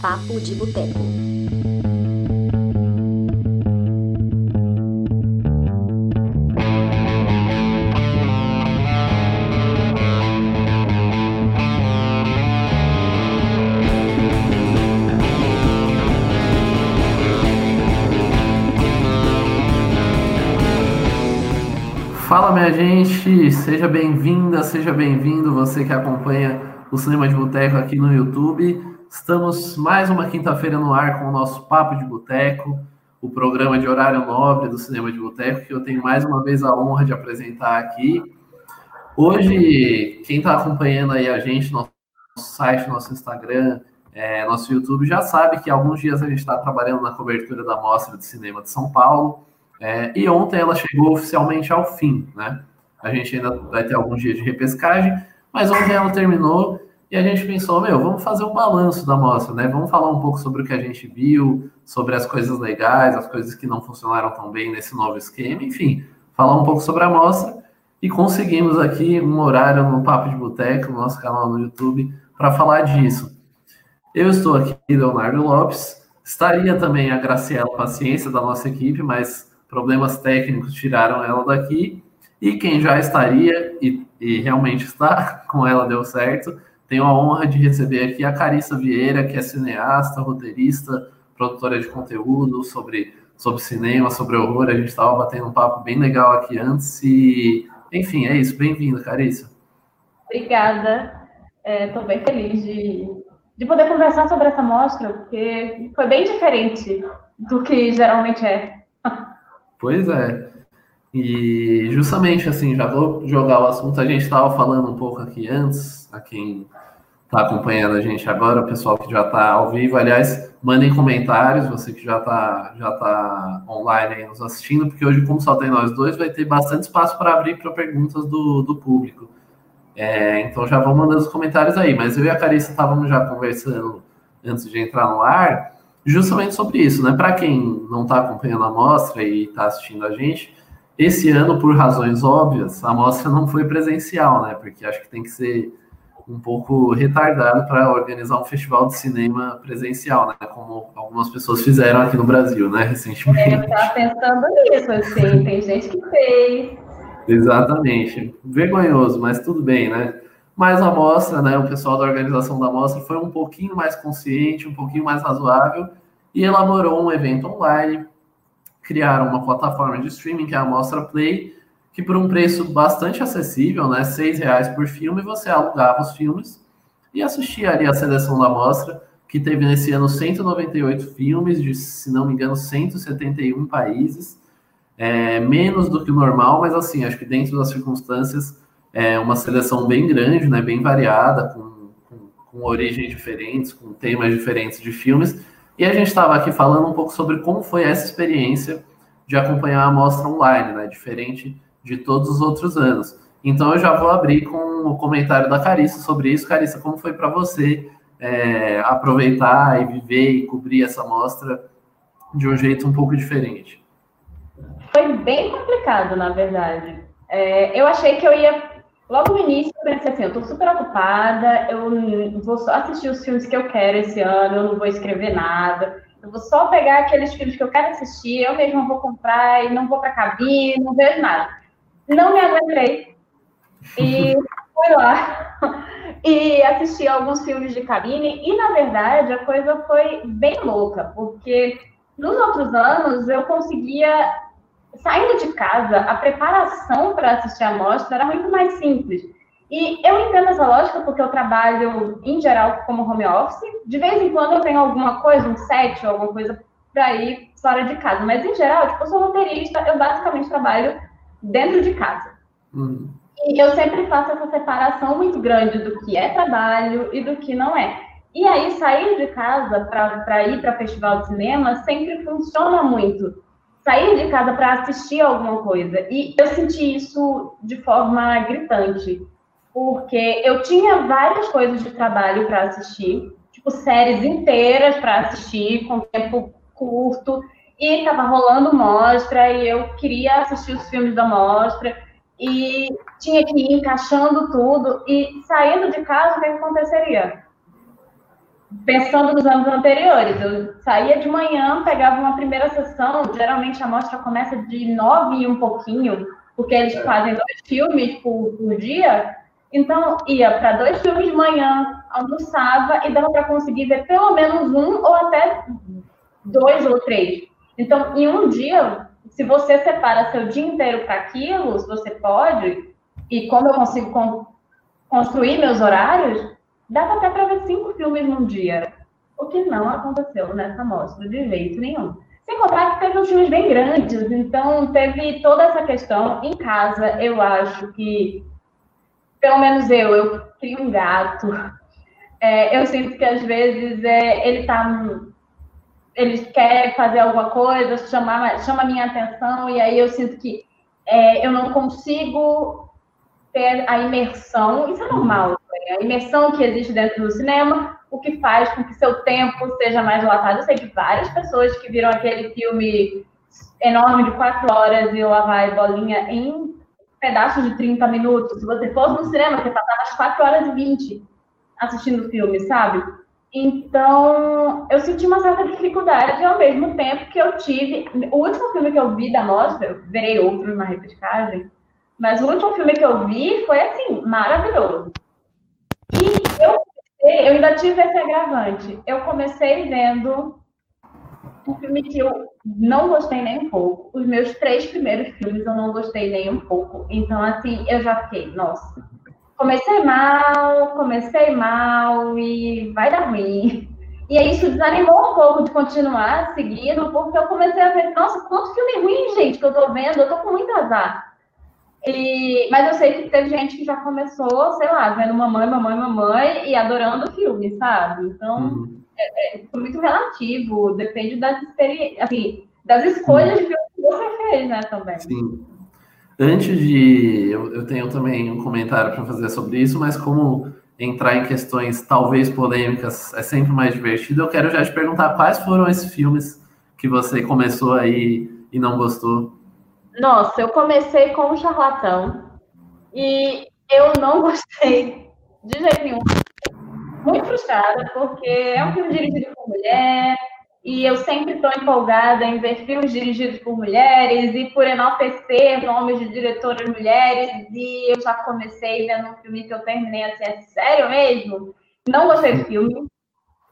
Papo de Boteco. Fala minha gente, seja bem-vinda, seja bem-vindo, você que acompanha o Cinema de Boteco aqui no YouTube. Estamos mais uma quinta-feira no ar com o nosso Papo de Boteco, o programa de horário nobre do Cinema de Boteco, que eu tenho mais uma vez a honra de apresentar aqui. Hoje, quem está acompanhando aí a gente, nosso site, nosso Instagram, é, nosso YouTube, já sabe que alguns dias a gente está trabalhando na cobertura da Mostra de Cinema de São Paulo. É, e ontem ela chegou oficialmente ao fim, né? A gente ainda vai ter alguns dias de repescagem, mas ontem ela terminou e a gente pensou, meu, vamos fazer um balanço da mostra, né? Vamos falar um pouco sobre o que a gente viu, sobre as coisas legais, as coisas que não funcionaram tão bem nesse novo esquema, enfim, falar um pouco sobre a mostra. E conseguimos aqui um horário no Papo de Boteco, no nosso canal no YouTube, para falar disso. Eu estou aqui, Leonardo Lopes. Estaria também a Graciela Paciência da nossa equipe, mas problemas técnicos tiraram ela daqui. E quem já estaria e, e realmente está, com ela deu certo, tenho a honra de receber aqui a Carissa Vieira, que é cineasta, roteirista, produtora de conteúdo sobre, sobre cinema, sobre horror. A gente estava batendo um papo bem legal aqui antes. E, enfim, é isso. Bem-vinda, Carissa. Obrigada. Estou é, bem feliz de, de poder conversar sobre essa mostra, porque foi bem diferente do que geralmente é. Pois é. E justamente assim, já vou jogar o assunto. A gente estava falando um pouco aqui antes, a quem está acompanhando a gente agora, o pessoal que já está ao vivo. Aliás, mandem comentários, você que já está já tá online aí nos assistindo, porque hoje, como só tem nós dois, vai ter bastante espaço para abrir para perguntas do, do público. É, então já vão mandando os comentários aí. Mas eu e a Carissa estávamos já conversando antes de entrar no ar justamente sobre isso, né? Para quem não está acompanhando a mostra e está assistindo a gente, esse ano, por razões óbvias, a mostra não foi presencial, né? Porque acho que tem que ser um pouco retardado para organizar um festival de cinema presencial, né? Como algumas pessoas fizeram aqui no Brasil, né? Recentemente. Eu estava pensando nisso, assim, tem gente que fez. Exatamente. Vergonhoso, mas tudo bem, né? Mas a mostra, né, o pessoal da organização da mostra foi um pouquinho mais consciente, um pouquinho mais razoável e elaborou um evento online. Criaram uma plataforma de streaming que é a Mostra Play, que por um preço bastante acessível, né, seis reais por filme, você alugava os filmes e assistia ali a seleção da mostra, que teve nesse ano 198 filmes de, se não me engano, 171 países, é, menos do que o normal, mas assim, acho que dentro das circunstâncias é uma seleção bem grande, né, bem variada, com, com, com origens diferentes, com temas diferentes de filmes. E a gente estava aqui falando um pouco sobre como foi essa experiência de acompanhar a mostra online, né, diferente de todos os outros anos. Então eu já vou abrir com o comentário da Carissa sobre isso. Carissa, como foi para você é, aproveitar e viver e cobrir essa mostra de um jeito um pouco diferente? Foi bem complicado, na verdade. É, eu achei que eu ia Logo no início, eu pensei assim: eu estou super ocupada, eu vou só assistir os filmes que eu quero esse ano, eu não vou escrever nada, eu vou só pegar aqueles filmes que eu quero assistir, eu mesmo vou comprar e não vou para cabine, não vejo nada. Não me aguentei e fui lá e assisti alguns filmes de cabine, e na verdade a coisa foi bem louca, porque nos outros anos eu conseguia saindo de casa, a preparação para assistir a mostra era muito mais simples. E eu entendo essa lógica porque eu trabalho, em geral, como home office. De vez em quando eu tenho alguma coisa, um set ou alguma coisa para ir fora de casa. Mas, em geral, tipo, eu sou roteirista, eu basicamente trabalho dentro de casa. Uhum. E eu sempre faço essa separação muito grande do que é trabalho e do que não é. E aí, sair de casa para ir para festival de cinema sempre funciona muito sair de casa para assistir alguma coisa. E eu senti isso de forma gritante, porque eu tinha várias coisas de trabalho para assistir, tipo séries inteiras para assistir com tempo curto, e estava rolando mostra e eu queria assistir os filmes da mostra e tinha que ir encaixando tudo e saindo de casa o que aconteceria? Pensando nos anos anteriores. Eu saía de manhã, pegava uma primeira sessão, geralmente a mostra começa de nove e um pouquinho, porque eles é. fazem dois filmes por, por dia. Então, ia para dois filmes de manhã, almoçava e dava para conseguir ver pelo menos um ou até dois ou três. Então, em um dia, se você separa seu dia inteiro para aquilo, você pode, e como eu consigo con construir meus horários, dava até para ver cinco filmes num dia. O que não aconteceu nessa mostra de jeito nenhum. Sem contar que teve uns filmes bem grandes, então teve toda essa questão. Em casa, eu acho que, pelo menos eu, eu crio um gato. É, eu sinto que às vezes é, ele tá. Ele quer fazer alguma coisa, chamar, chama a minha atenção, e aí eu sinto que é, eu não consigo ter a imersão. Isso é normal, né? a imersão que existe dentro do cinema, o que faz com que seu tempo seja mais dilatado. Eu sei de várias pessoas que viram aquele filme enorme de quatro horas e lá vai bolinha em pedaços de 30 minutos. Se você fosse no cinema, você passava as 4 horas e 20 assistindo o filme, sabe? Então, eu senti uma certa dificuldade ao mesmo tempo que eu tive. O último filme que eu vi da mostra, eu verei outros na repescagem, mas o último filme que eu vi foi assim, maravilhoso. E eu, eu ainda tive esse agravante. Eu comecei vendo um filme que eu não gostei nem um pouco. Os meus três primeiros filmes eu não gostei nem um pouco. Então, assim, eu já fiquei, nossa, comecei mal, comecei mal e vai dar ruim. E aí isso desanimou um pouco de continuar seguindo, porque eu comecei a ver, nossa, quanto filme ruim, gente, que eu tô vendo, eu tô com muito azar. E, mas eu sei que teve gente que já começou, sei lá, vendo mamãe, mamãe, mamãe e adorando o filme, sabe? Então, uhum. é, é, muito relativo, depende das experiências, assim, das escolhas filme que você fez, né, também. Sim. Antes de. Eu, eu tenho também um comentário para fazer sobre isso, mas como entrar em questões talvez polêmicas é sempre mais divertido, eu quero já te perguntar quais foram esses filmes que você começou aí e não gostou. Nossa, eu comecei com o Charlatão e eu não gostei de jeito nenhum. Muito frustrada, porque é um filme dirigido por mulher e eu sempre estou empolgada em ver filmes dirigidos por mulheres e por enaltecer nomes de diretoras mulheres e eu já comecei vendo um filme que eu terminei assim, é sério mesmo? Não gostei do filme.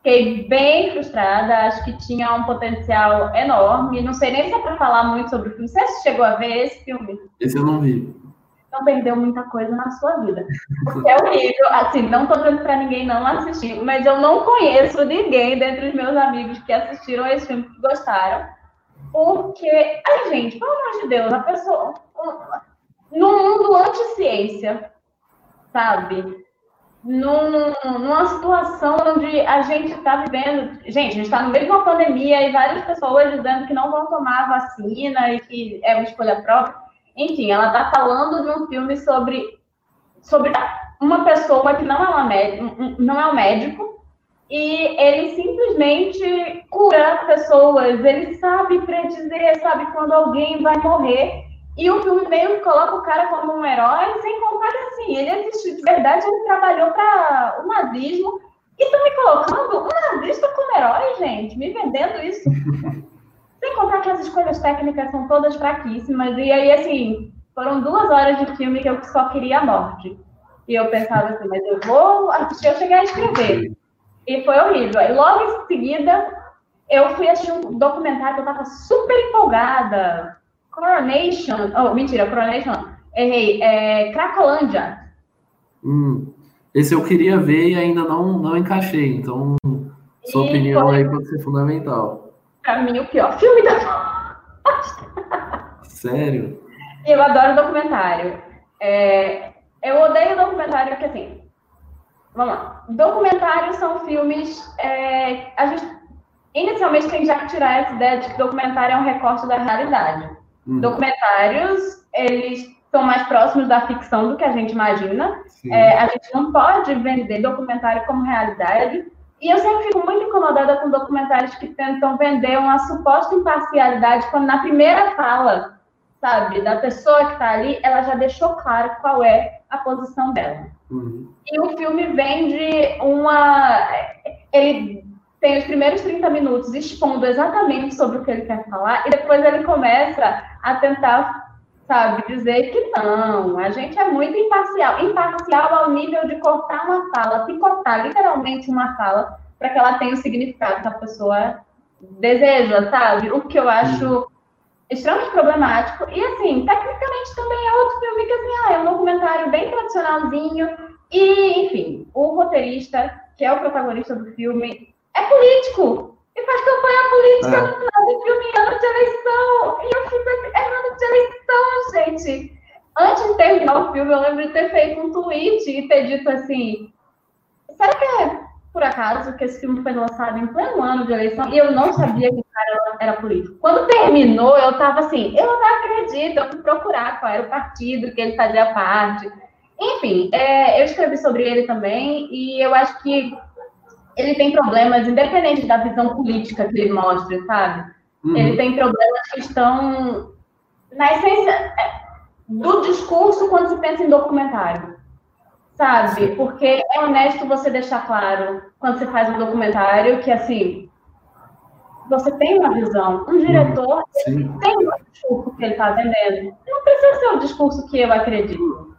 Fiquei bem frustrada, acho que tinha um potencial enorme. Não sei nem se é para falar muito sobre o filme. Você chegou a ver esse filme? Esse eu não vi. Então perdeu muita coisa na sua vida. Porque é horrível. Assim, não estou dizendo para ninguém não assistir, mas eu não conheço ninguém dentre os meus amigos que assistiram esse filme que gostaram. Porque, ai, gente, pelo amor de Deus, a pessoa. No mundo anti-ciência, sabe? Num, numa situação onde a gente está vivendo. Gente, a gente está no meio de uma pandemia e várias pessoas dizendo que não vão tomar vacina e que é uma escolha própria. Enfim, ela está falando de um filme sobre, sobre uma pessoa que não é, uma não é um médico e ele simplesmente cura pessoas, ele sabe predizer, sabe quando alguém vai morrer e o filme meio que coloca o cara como um herói, sem contar que assim, ele existiu de verdade, ele trabalhou para o nazismo. E estão me colocando um nazista como herói, gente, me vendendo isso. sem contar que as escolhas técnicas são todas fraquíssimas. E aí, assim, foram duas horas de filme que eu só queria a morte. E eu pensava assim, mas eu vou assistir, eu cheguei a escrever. E foi horrível. Aí logo em seguida, eu fui assistir um documentário que eu estava super empolgada Coronation. Oh, mentira, Coronation. Errei. É Cracolândia. Hum, esse eu queria ver e ainda não, não encaixei. Então, sua e opinião aí pode ser fundamental. Pra mim, o pior filme da. Sério? Eu adoro documentário. É, eu odeio documentário porque, assim, vamos lá. Documentários são filmes. É, a gente inicialmente tem já que tirar essa ideia de que documentário é um recorte da realidade. Uhum. Documentários, eles são mais próximos da ficção do que a gente imagina. É, a gente não pode vender documentário como realidade. E eu sempre fico muito incomodada com documentários que tentam vender uma suposta imparcialidade, quando na primeira fala, sabe, da pessoa que está ali, ela já deixou claro qual é a posição dela. Uhum. E o filme vende uma. ele tem os primeiros 30 minutos expondo exatamente sobre o que ele quer falar, e depois ele começa a tentar, sabe, dizer que não, a gente é muito imparcial. Imparcial ao nível de cortar uma fala, picotar literalmente uma fala, para que ela tenha o significado que a pessoa deseja, sabe? O que eu acho extremamente problemático. E, assim, tecnicamente também é outro filme que, assim, ah, é um documentário bem tradicionalzinho. E, enfim, o roteirista, que é o protagonista do filme, é político. E faz campanha política é. no final do filme ano de eleição. E eu fico, é ano de eleição, gente. Antes de terminar o filme, eu lembro de ter feito um tweet e ter dito assim, será que é por acaso, que esse filme foi lançado em pleno ano de eleição e eu não sabia que o cara era político. Quando terminou, eu estava assim, eu não acredito, eu fui procurar qual era o partido que ele fazia parte. Enfim, é, eu escrevi sobre ele também e eu acho que ele tem problemas, independente da visão política que ele mostra, sabe? Uhum. Ele tem problemas que estão na essência é, do discurso quando se pensa em documentário sabe? Porque é honesto você deixar claro, quando você faz um documentário, que assim, você tem uma visão. Um diretor tem um discurso que ele está vendendo. Não precisa ser o discurso que eu acredito.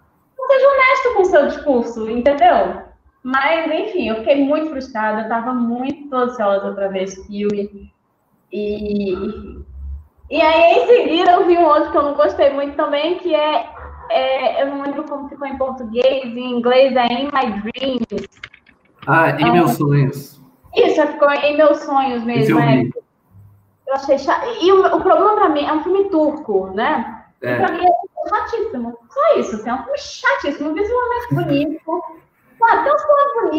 Seja honesto com o seu discurso, entendeu? Mas, enfim, eu fiquei muito frustrada, eu estava muito ansiosa para ver esse filme. E, e aí, em seguida, eu vi um outro que eu não gostei muito também, que é é, eu não lembro como ficou em português, em inglês é In My Dreams. Ah, Em Meus então, Sonhos. Isso, ficou Em Meus Sonhos mesmo. É. Eu achei chato. E o, o problema pra mim é um filme turco, né? É. E pra mim é chatíssimo. Só isso, assim, é um filme chatíssimo, visualmente bonito. Ah, tem uns planos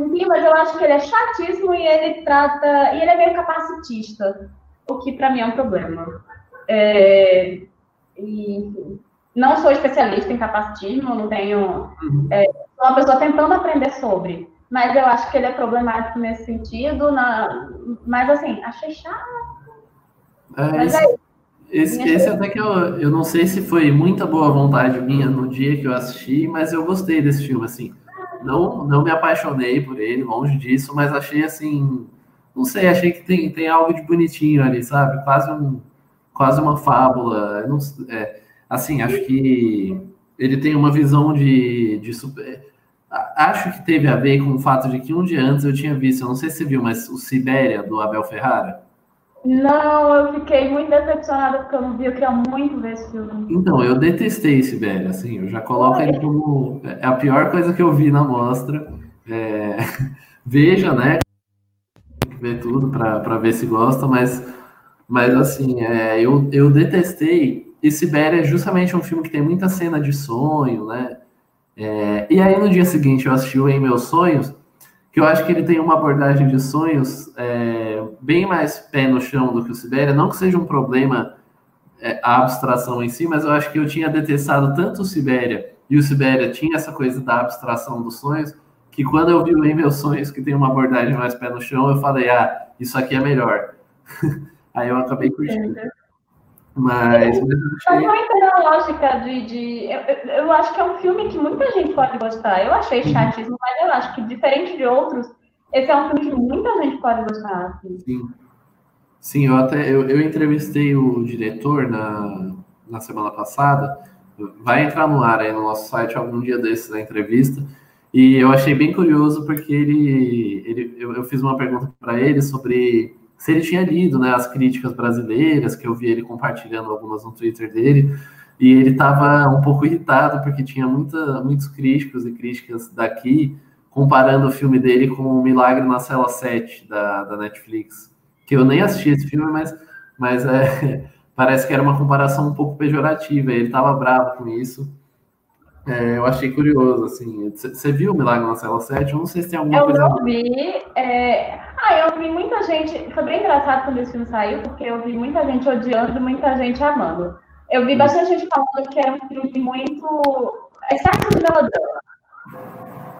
bonitos, mas eu acho que ele é chatíssimo e ele trata. E ele é meio capacitista, o que para mim é um problema. É, e, não sou especialista em capacitismo, não tenho. Uhum. É, sou uma pessoa tentando aprender sobre. Mas eu acho que ele é problemático nesse sentido. Na, mas assim, achei chato. É, esse, é, esse, esse até que eu, eu não sei se foi muita boa vontade minha no dia que eu assisti, mas eu gostei desse filme, assim. Não, não me apaixonei por ele, longe disso, mas achei assim. Não sei, achei que tem, tem algo de bonitinho ali, sabe? Quase um quase uma fábula. Não, é, assim, acho que ele tem uma visão de, de super. Acho que teve a ver com o fato de que um dia antes eu tinha visto, eu não sei se você viu, mas o Sibéria do Abel Ferrara. Não, eu fiquei muito decepcionada porque eu não vi, eu queria muito ver esse filme. Então, eu detestei Sibéria, assim, eu já coloco ele como é a pior coisa que eu vi na mostra. É... Veja, né? Ver tudo para ver se gosta, mas, mas assim, é, eu, eu detestei e Sibéria é justamente um filme que tem muita cena de sonho, né? É, e aí no dia seguinte eu assisti o Em Meus Sonhos, que eu acho que ele tem uma abordagem de sonhos é, bem mais pé no chão do que o Sibéria. Não que seja um problema é, a abstração em si, mas eu acho que eu tinha detestado tanto o Sibéria e o Sibéria tinha essa coisa da abstração dos sonhos, que quando eu vi o Em Meus Sonhos, que tem uma abordagem mais pé no chão, eu falei, ah, isso aqui é melhor. aí eu acabei curtindo. Mas. Eu, mas não a lógica de. de eu, eu, acho que é um filme que muita gente pode gostar. Eu achei chatíssimo, mas eu acho que, diferente de outros, esse é um filme que muita gente pode gostar. Assim. Sim. Sim, eu até eu, eu entrevistei o diretor na, na semana passada. Vai entrar no ar aí no nosso site algum dia desses da entrevista. E eu achei bem curioso porque ele, ele eu, eu fiz uma pergunta para ele sobre se ele tinha lido né, as críticas brasileiras, que eu vi ele compartilhando algumas no Twitter dele, e ele estava um pouco irritado porque tinha muita, muitos críticos e críticas daqui comparando o filme dele com O Milagre na Cela 7 da, da Netflix. Que eu nem assisti esse filme, mas, mas é, parece que era uma comparação um pouco pejorativa. Ele estava bravo com isso. É, eu achei curioso, assim. Você viu o Milagre na Cela 7? Eu não sei se tem alguma eu coisa. Eu não vi. É... Ah, eu vi muita gente. Foi bem engraçado quando esse filme saiu, porque eu vi muita gente odiando e muita gente amando. Eu vi bastante gente falando que era um filme muito. Excesso de melodrama.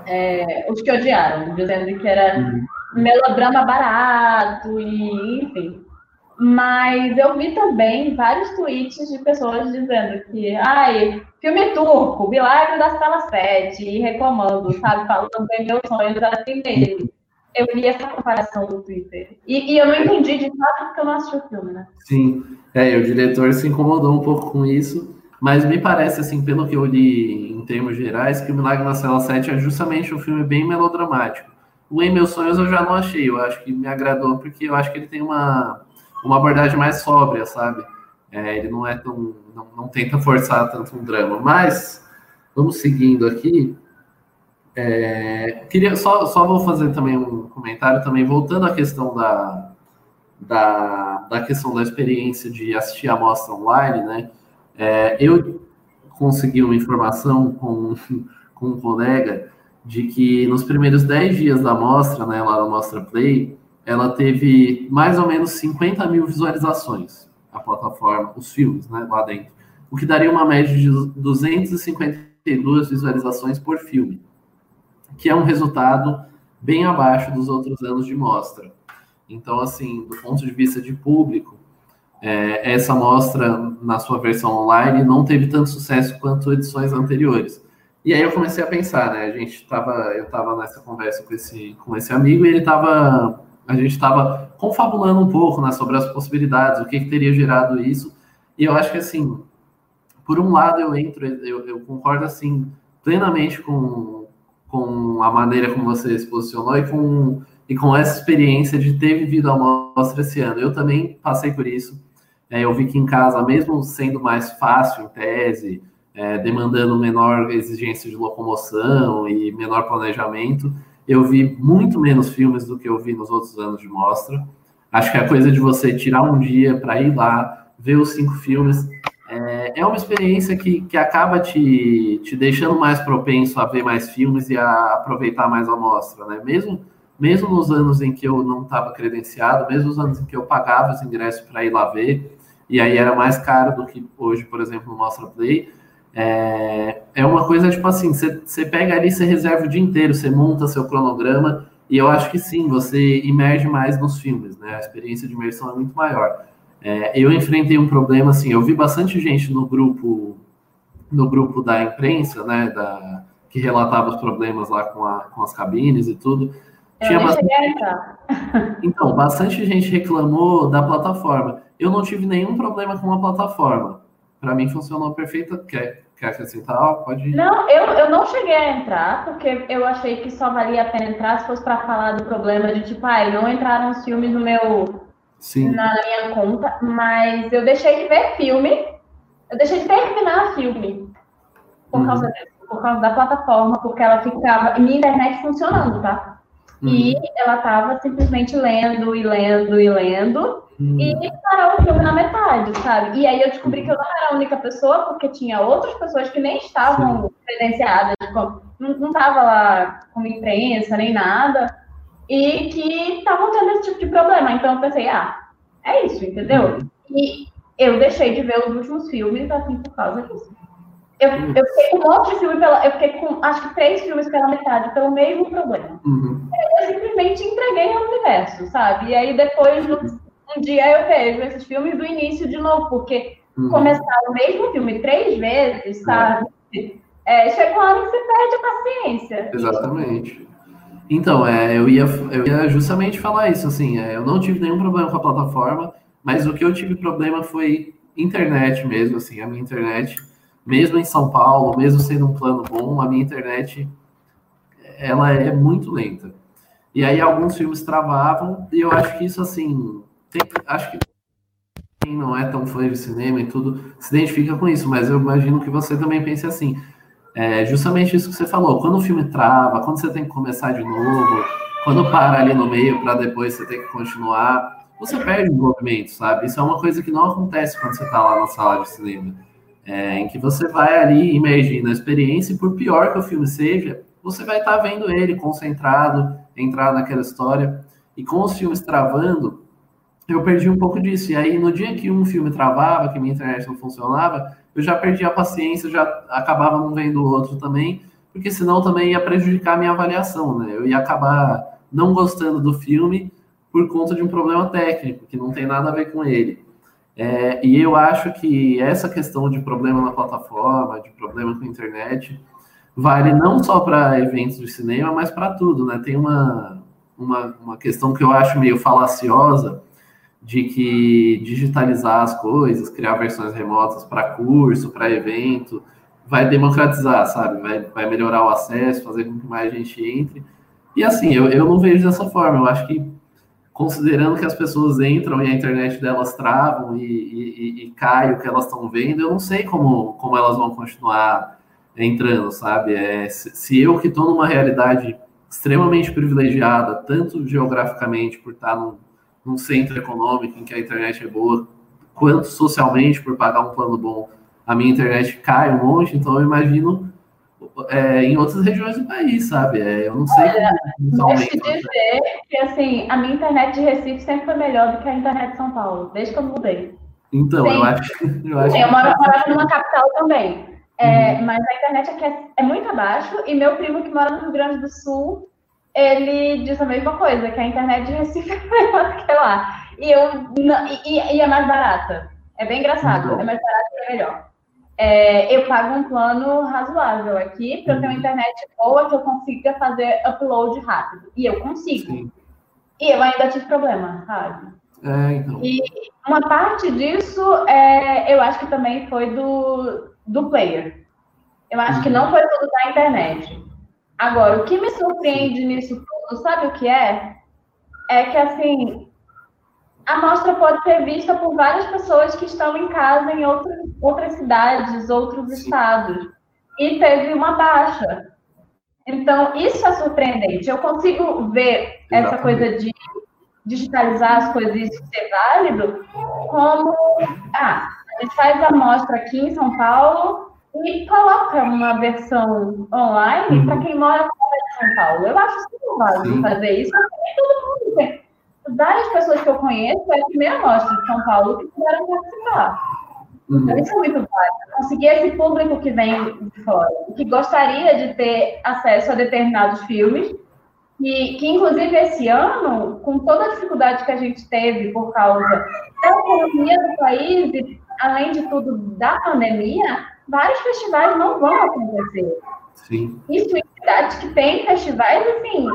É, os que odiaram, dizendo que era uhum. melodrama barato e enfim. Mas eu vi também vários tweets de pessoas dizendo que, ai, filme turco, Milagre da Sala 7, e reclamando, sabe, falando bem meus sonhos assim mesmo. Eu li essa comparação no Twitter. E, e, eu não entendi de fato porque eu não assisti o filme, né? Sim, é, o diretor se incomodou um pouco com isso, mas me parece, assim, pelo que eu li em termos gerais, que o Milagre na Cela 7 é justamente um filme bem melodramático. O Em Meus Sonhos eu já não achei, eu acho que me agradou porque eu acho que ele tem uma, uma abordagem mais sóbria, sabe? É, ele não é tão. Não, não tenta forçar tanto um drama. Mas, vamos seguindo aqui. É, queria só, só vou fazer também um comentário também voltando à questão da, da, da questão da experiência de assistir a mostra online, né? É, eu consegui uma informação com, com um colega de que nos primeiros 10 dias da mostra, né, lá na Mostra Play, ela teve mais ou menos 50 mil visualizações, a plataforma, os filmes, né, lá dentro. O que daria uma média de 252 visualizações por filme que é um resultado bem abaixo dos outros anos de mostra. Então, assim, do ponto de vista de público, é, essa mostra, na sua versão online, não teve tanto sucesso quanto edições anteriores. E aí eu comecei a pensar, né? A gente tava, eu estava nessa conversa com esse, com esse amigo e ele estava, a gente estava confabulando um pouco, né, sobre as possibilidades, o que, que teria gerado isso. E eu acho que assim, por um lado eu entro, eu, eu concordo assim plenamente com com a maneira como você se posicionou e com, e com essa experiência de ter vivido a mostra esse ano. Eu também passei por isso. É, eu vi que em casa, mesmo sendo mais fácil em tese, é, demandando menor exigência de locomoção e menor planejamento, eu vi muito menos filmes do que eu vi nos outros anos de mostra. Acho que a coisa de você tirar um dia para ir lá, ver os cinco filmes, é, uma experiência que, que acaba te, te deixando mais propenso a ver mais filmes e a aproveitar mais a mostra, né? Mesmo, mesmo nos anos em que eu não estava credenciado, mesmo nos anos em que eu pagava os ingressos para ir lá ver, e aí era mais caro do que hoje, por exemplo, no Mostra Play, é, é uma coisa tipo assim, você pega ali, você reserva o dia inteiro, você monta seu cronograma, e eu acho que sim, você emerge mais nos filmes, né? A experiência de imersão é muito maior. É, eu enfrentei um problema assim, eu vi bastante gente no grupo no grupo da imprensa, né, da, que relatava os problemas lá com, a, com as cabines e tudo. Eu Tinha bastante... Então, bastante gente reclamou da plataforma. Eu não tive nenhum problema com a plataforma. Para mim funcionou perfeito. Quer, quer acrescentar? Pode ir. Não, eu, eu não cheguei a entrar, porque eu achei que só valia a pena entrar se fosse para falar do problema de tipo, ai, não entraram os filmes no meu Sim. na minha conta, mas eu deixei de ver filme, eu deixei de terminar filme por uhum. causa disso, por causa da plataforma, porque ela ficava, minha internet funcionando, tá? Uhum. E ela tava simplesmente lendo e lendo e lendo, uhum. e parou o filme na metade, sabe? E aí eu descobri que eu não era a única pessoa, porque tinha outras pessoas que nem estavam Sim. credenciadas, tipo, não, não tava lá como imprensa nem nada, e que estavam tendo esse tipo de problema. Então eu pensei, ah, é isso, entendeu? E eu deixei de ver os últimos filmes assim por causa disso. Eu, eu fiquei com um monte de filme pela. Eu fiquei com acho que três filmes pela metade, pelo mesmo problema. Uhum. Eu simplesmente entreguei ao universo, sabe? E aí depois, no, um dia, eu vejo esses filmes do início de novo, porque uhum. começar o mesmo filme três vezes, sabe? É. É, chega uma hora que você perde a paciência. Exatamente. Então, é, eu, ia, eu ia justamente falar isso, assim, é, eu não tive nenhum problema com a plataforma, mas o que eu tive problema foi internet mesmo, assim, a minha internet, mesmo em São Paulo, mesmo sendo um plano bom, a minha internet, ela é muito lenta. E aí alguns filmes travavam, e eu acho que isso, assim, tem, acho que quem não é tão fã de cinema e tudo se identifica com isso, mas eu imagino que você também pense assim, é justamente isso que você falou. Quando o filme trava, quando você tem que começar de novo, quando para ali no meio para depois você ter que continuar, você perde o movimento, sabe? Isso é uma coisa que não acontece quando você está lá na sala de cinema. É, em que você vai ali imergindo a experiência e por pior que o filme seja, você vai estar tá vendo ele concentrado, entrar naquela história. E com os filmes travando, eu perdi um pouco disso. E aí, no dia que um filme travava, que minha internet não funcionava, eu já perdi a paciência, já acabava não vendo o outro também, porque senão também ia prejudicar a minha avaliação, né? Eu ia acabar não gostando do filme por conta de um problema técnico, que não tem nada a ver com ele. É, e eu acho que essa questão de problema na plataforma, de problema com a internet, vale não só para eventos de cinema, mas para tudo, né? Tem uma, uma, uma questão que eu acho meio falaciosa de que digitalizar as coisas, criar versões remotas para curso, para evento, vai democratizar, sabe? Vai, vai melhorar o acesso, fazer com que mais gente entre. E assim, eu, eu não vejo dessa forma. Eu acho que, considerando que as pessoas entram e a internet delas travam e, e, e cai o que elas estão vendo, eu não sei como, como elas vão continuar entrando, sabe? É, se, se eu que estou numa realidade extremamente privilegiada, tanto geograficamente por estar num, num centro econômico em que a internet é boa, quanto socialmente por pagar um plano bom, a minha internet cai um monte, então eu imagino é, em outras regiões do país, sabe? É, eu não sei Olha, Deixa eu dizer que assim, a minha internet de Recife sempre foi melhor do que a internet de São Paulo, desde que eu mudei. Então, eu acho, eu acho. Eu moro, moro numa capital também. É, uhum. Mas a internet aqui é, é, muito abaixo, e meu primo que mora no Rio Grande do Sul, ele diz a mesma coisa, que a internet de Recife é melhor do que lá. E, eu, e, e é mais barata. É bem engraçado, uhum. é mais barato e é melhor. É, eu pago um plano razoável aqui para eu ter uma uhum. internet boa que eu consiga fazer upload rápido. E eu consigo. Sim. E eu ainda tive problema, sabe? É, então. E uma parte disso, é, eu acho que também foi do, do player. Eu acho que não foi tudo da internet. Agora, o que me surpreende nisso tudo, sabe o que é? É que, assim, a mostra pode ser vista por várias pessoas que estão em casa em outras, outras cidades, outros estados. E teve uma baixa. Então, isso é surpreendente. Eu consigo ver Exatamente. essa coisa de digitalizar as coisas e isso ser válido como, ah, a gente faz a mostra aqui em São Paulo e coloca uma versão online uhum. para quem mora fora de São Paulo. Eu acho super válido fazer isso, porque todo mundo tem. Várias pessoas que eu conheço, é a primeira mostra de São Paulo que puderam participar. Uhum. Então, isso é muito válido. Conseguir esse público que vem de fora, que gostaria de ter acesso a determinados filmes, e que, inclusive, esse ano, com toda a dificuldade que a gente teve por causa da economia do país e além de tudo, da pandemia, vários festivais não vão acontecer. Sim. Isso em cidades que tem festivais, assim,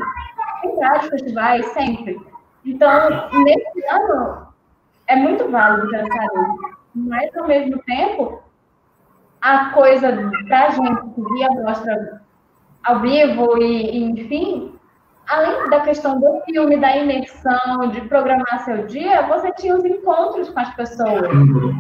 tem vários festivais, sempre. Então, nesse ano, é muito válido pensar nisso. Mas, ao mesmo tempo, a coisa da gente que via mostra ao vivo e, e, enfim, além da questão do filme, da imersão, de programar seu dia, você tinha os encontros com as pessoas. Uhum.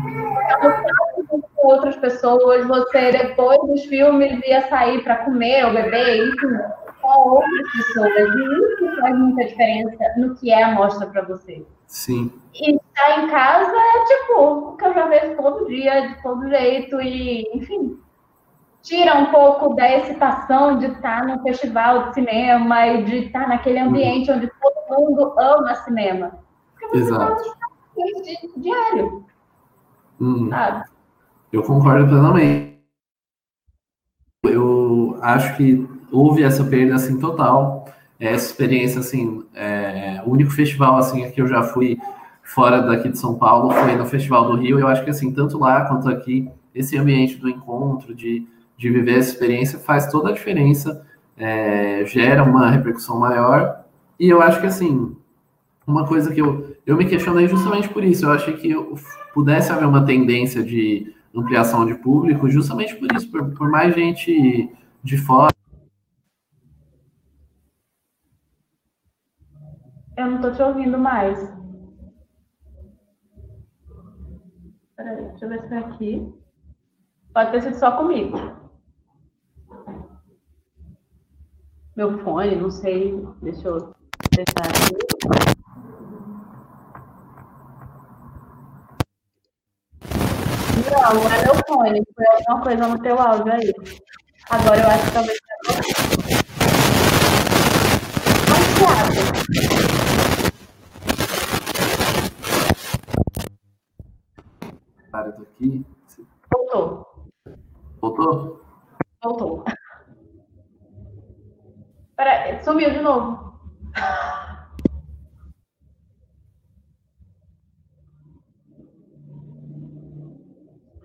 Com outras pessoas, você depois dos filmes ia sair para comer ou beber, enfim, com outras pessoas. E isso faz muita diferença no que é a mostra para você. Sim. E estar em casa é tipo o que eu já vejo todo dia, de todo jeito, e enfim tira um pouco da excitação de estar no festival de cinema e de estar naquele ambiente uhum. onde todo mundo ama cinema. Porque você Exato. Tá diário. Uhum. Sabe? Eu concordo plenamente. Eu acho que houve essa perda assim total. Essa experiência assim, é, o único festival assim que eu já fui fora daqui de São Paulo foi no Festival do Rio. Eu acho que assim tanto lá quanto aqui esse ambiente do encontro de de viver essa experiência faz toda a diferença, é, gera uma repercussão maior. E eu acho que, assim, uma coisa que eu, eu me questionei justamente por isso. Eu achei que pudesse haver uma tendência de ampliação de público, justamente por isso, por, por mais gente de fora. Eu não estou te ouvindo mais. Peraí, deixa eu ver se é aqui. Pode ter sido só comigo. meu fone, não sei. Deixa eu testar aqui. Não, é meu fone, foi alguma coisa no teu áudio aí. Agora eu acho que talvez seja Cara, tô aqui. Voltou. Voltou? Voltou. Peraí, sumiu de novo.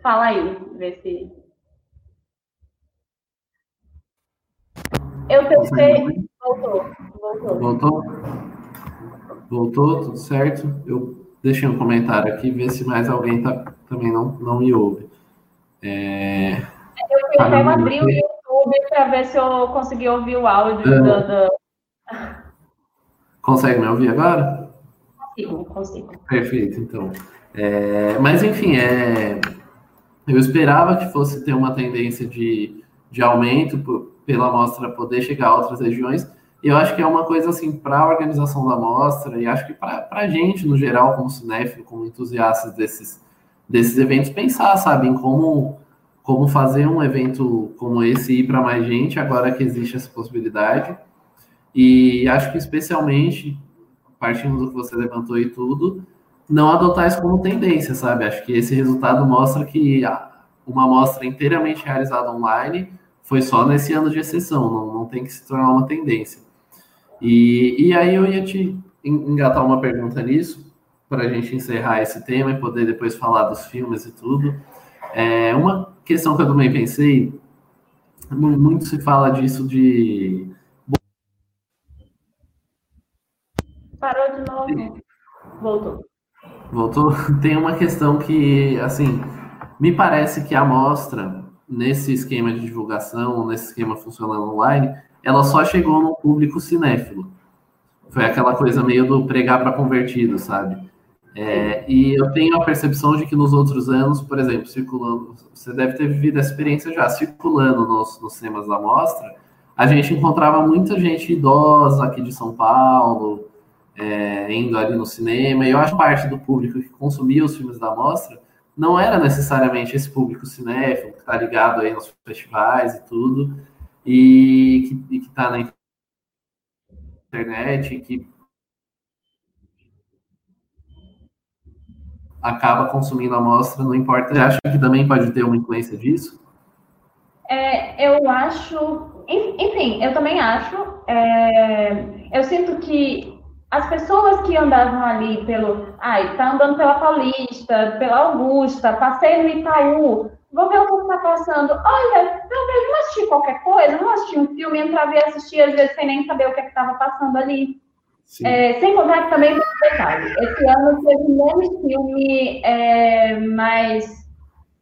Fala aí, vê se. Eu testei. Voltou. Voltou. Voltou? Voltou, tudo certo? Eu deixei um comentário aqui, ver se mais alguém tá, também não, não me ouve. É... Eu fui até abrir o YouTube para ver se eu consegui ouvir o áudio é... do, do... Consegue me ouvir agora? Consigo, consigo. Perfeito, então. É... Mas, enfim, é... eu esperava que fosse ter uma tendência de, de aumento pela amostra poder chegar a outras regiões, eu acho que é uma coisa assim para a organização da mostra e acho que para a gente no geral, como cinéfilo, como entusiastas desses, desses eventos, pensar, sabe, em como, como fazer um evento como esse ir para mais gente, agora que existe essa possibilidade. E acho que especialmente, partindo do que você levantou e tudo, não adotar isso como tendência, sabe? Acho que esse resultado mostra que uma amostra inteiramente realizada online foi só nesse ano de exceção, não, não tem que se tornar uma tendência. E, e aí eu ia te engatar uma pergunta nisso, para a gente encerrar esse tema e poder depois falar dos filmes e tudo. É, uma questão que eu também pensei, muito se fala disso de. Parou de novo. Voltou. Voltou? Tem uma questão que, assim, me parece que a amostra, nesse esquema de divulgação, nesse esquema funcionando online, ela só chegou no público cinéfilo. Foi aquela coisa meio do pregar para convertido, sabe? É, e eu tenho a percepção de que nos outros anos, por exemplo, circulando, você deve ter vivido essa experiência já, circulando nos, nos cinemas da mostra, a gente encontrava muita gente idosa aqui de São Paulo, é, indo ali no cinema, e eu acho parte do público que consumia os filmes da mostra não era necessariamente esse público cinéfilo que está ligado aí nos festivais e tudo, e que está na internet, que acaba consumindo a amostra, não importa. Você acha que também pode ter uma influência disso? É, eu acho, enfim, eu também acho. É, eu sinto que as pessoas que andavam ali pelo, ai, tá andando pela Paulista, pela Augusta, passei no Itaú, vou ver o que está passando. Olha, talvez não assisti qualquer coisa, não assisti um filme, entrava e assistia, às vezes sem nem saber o que é estava passando ali. É, sem contar que também tem um detalhe. Esse ano teve menos filme é, mais.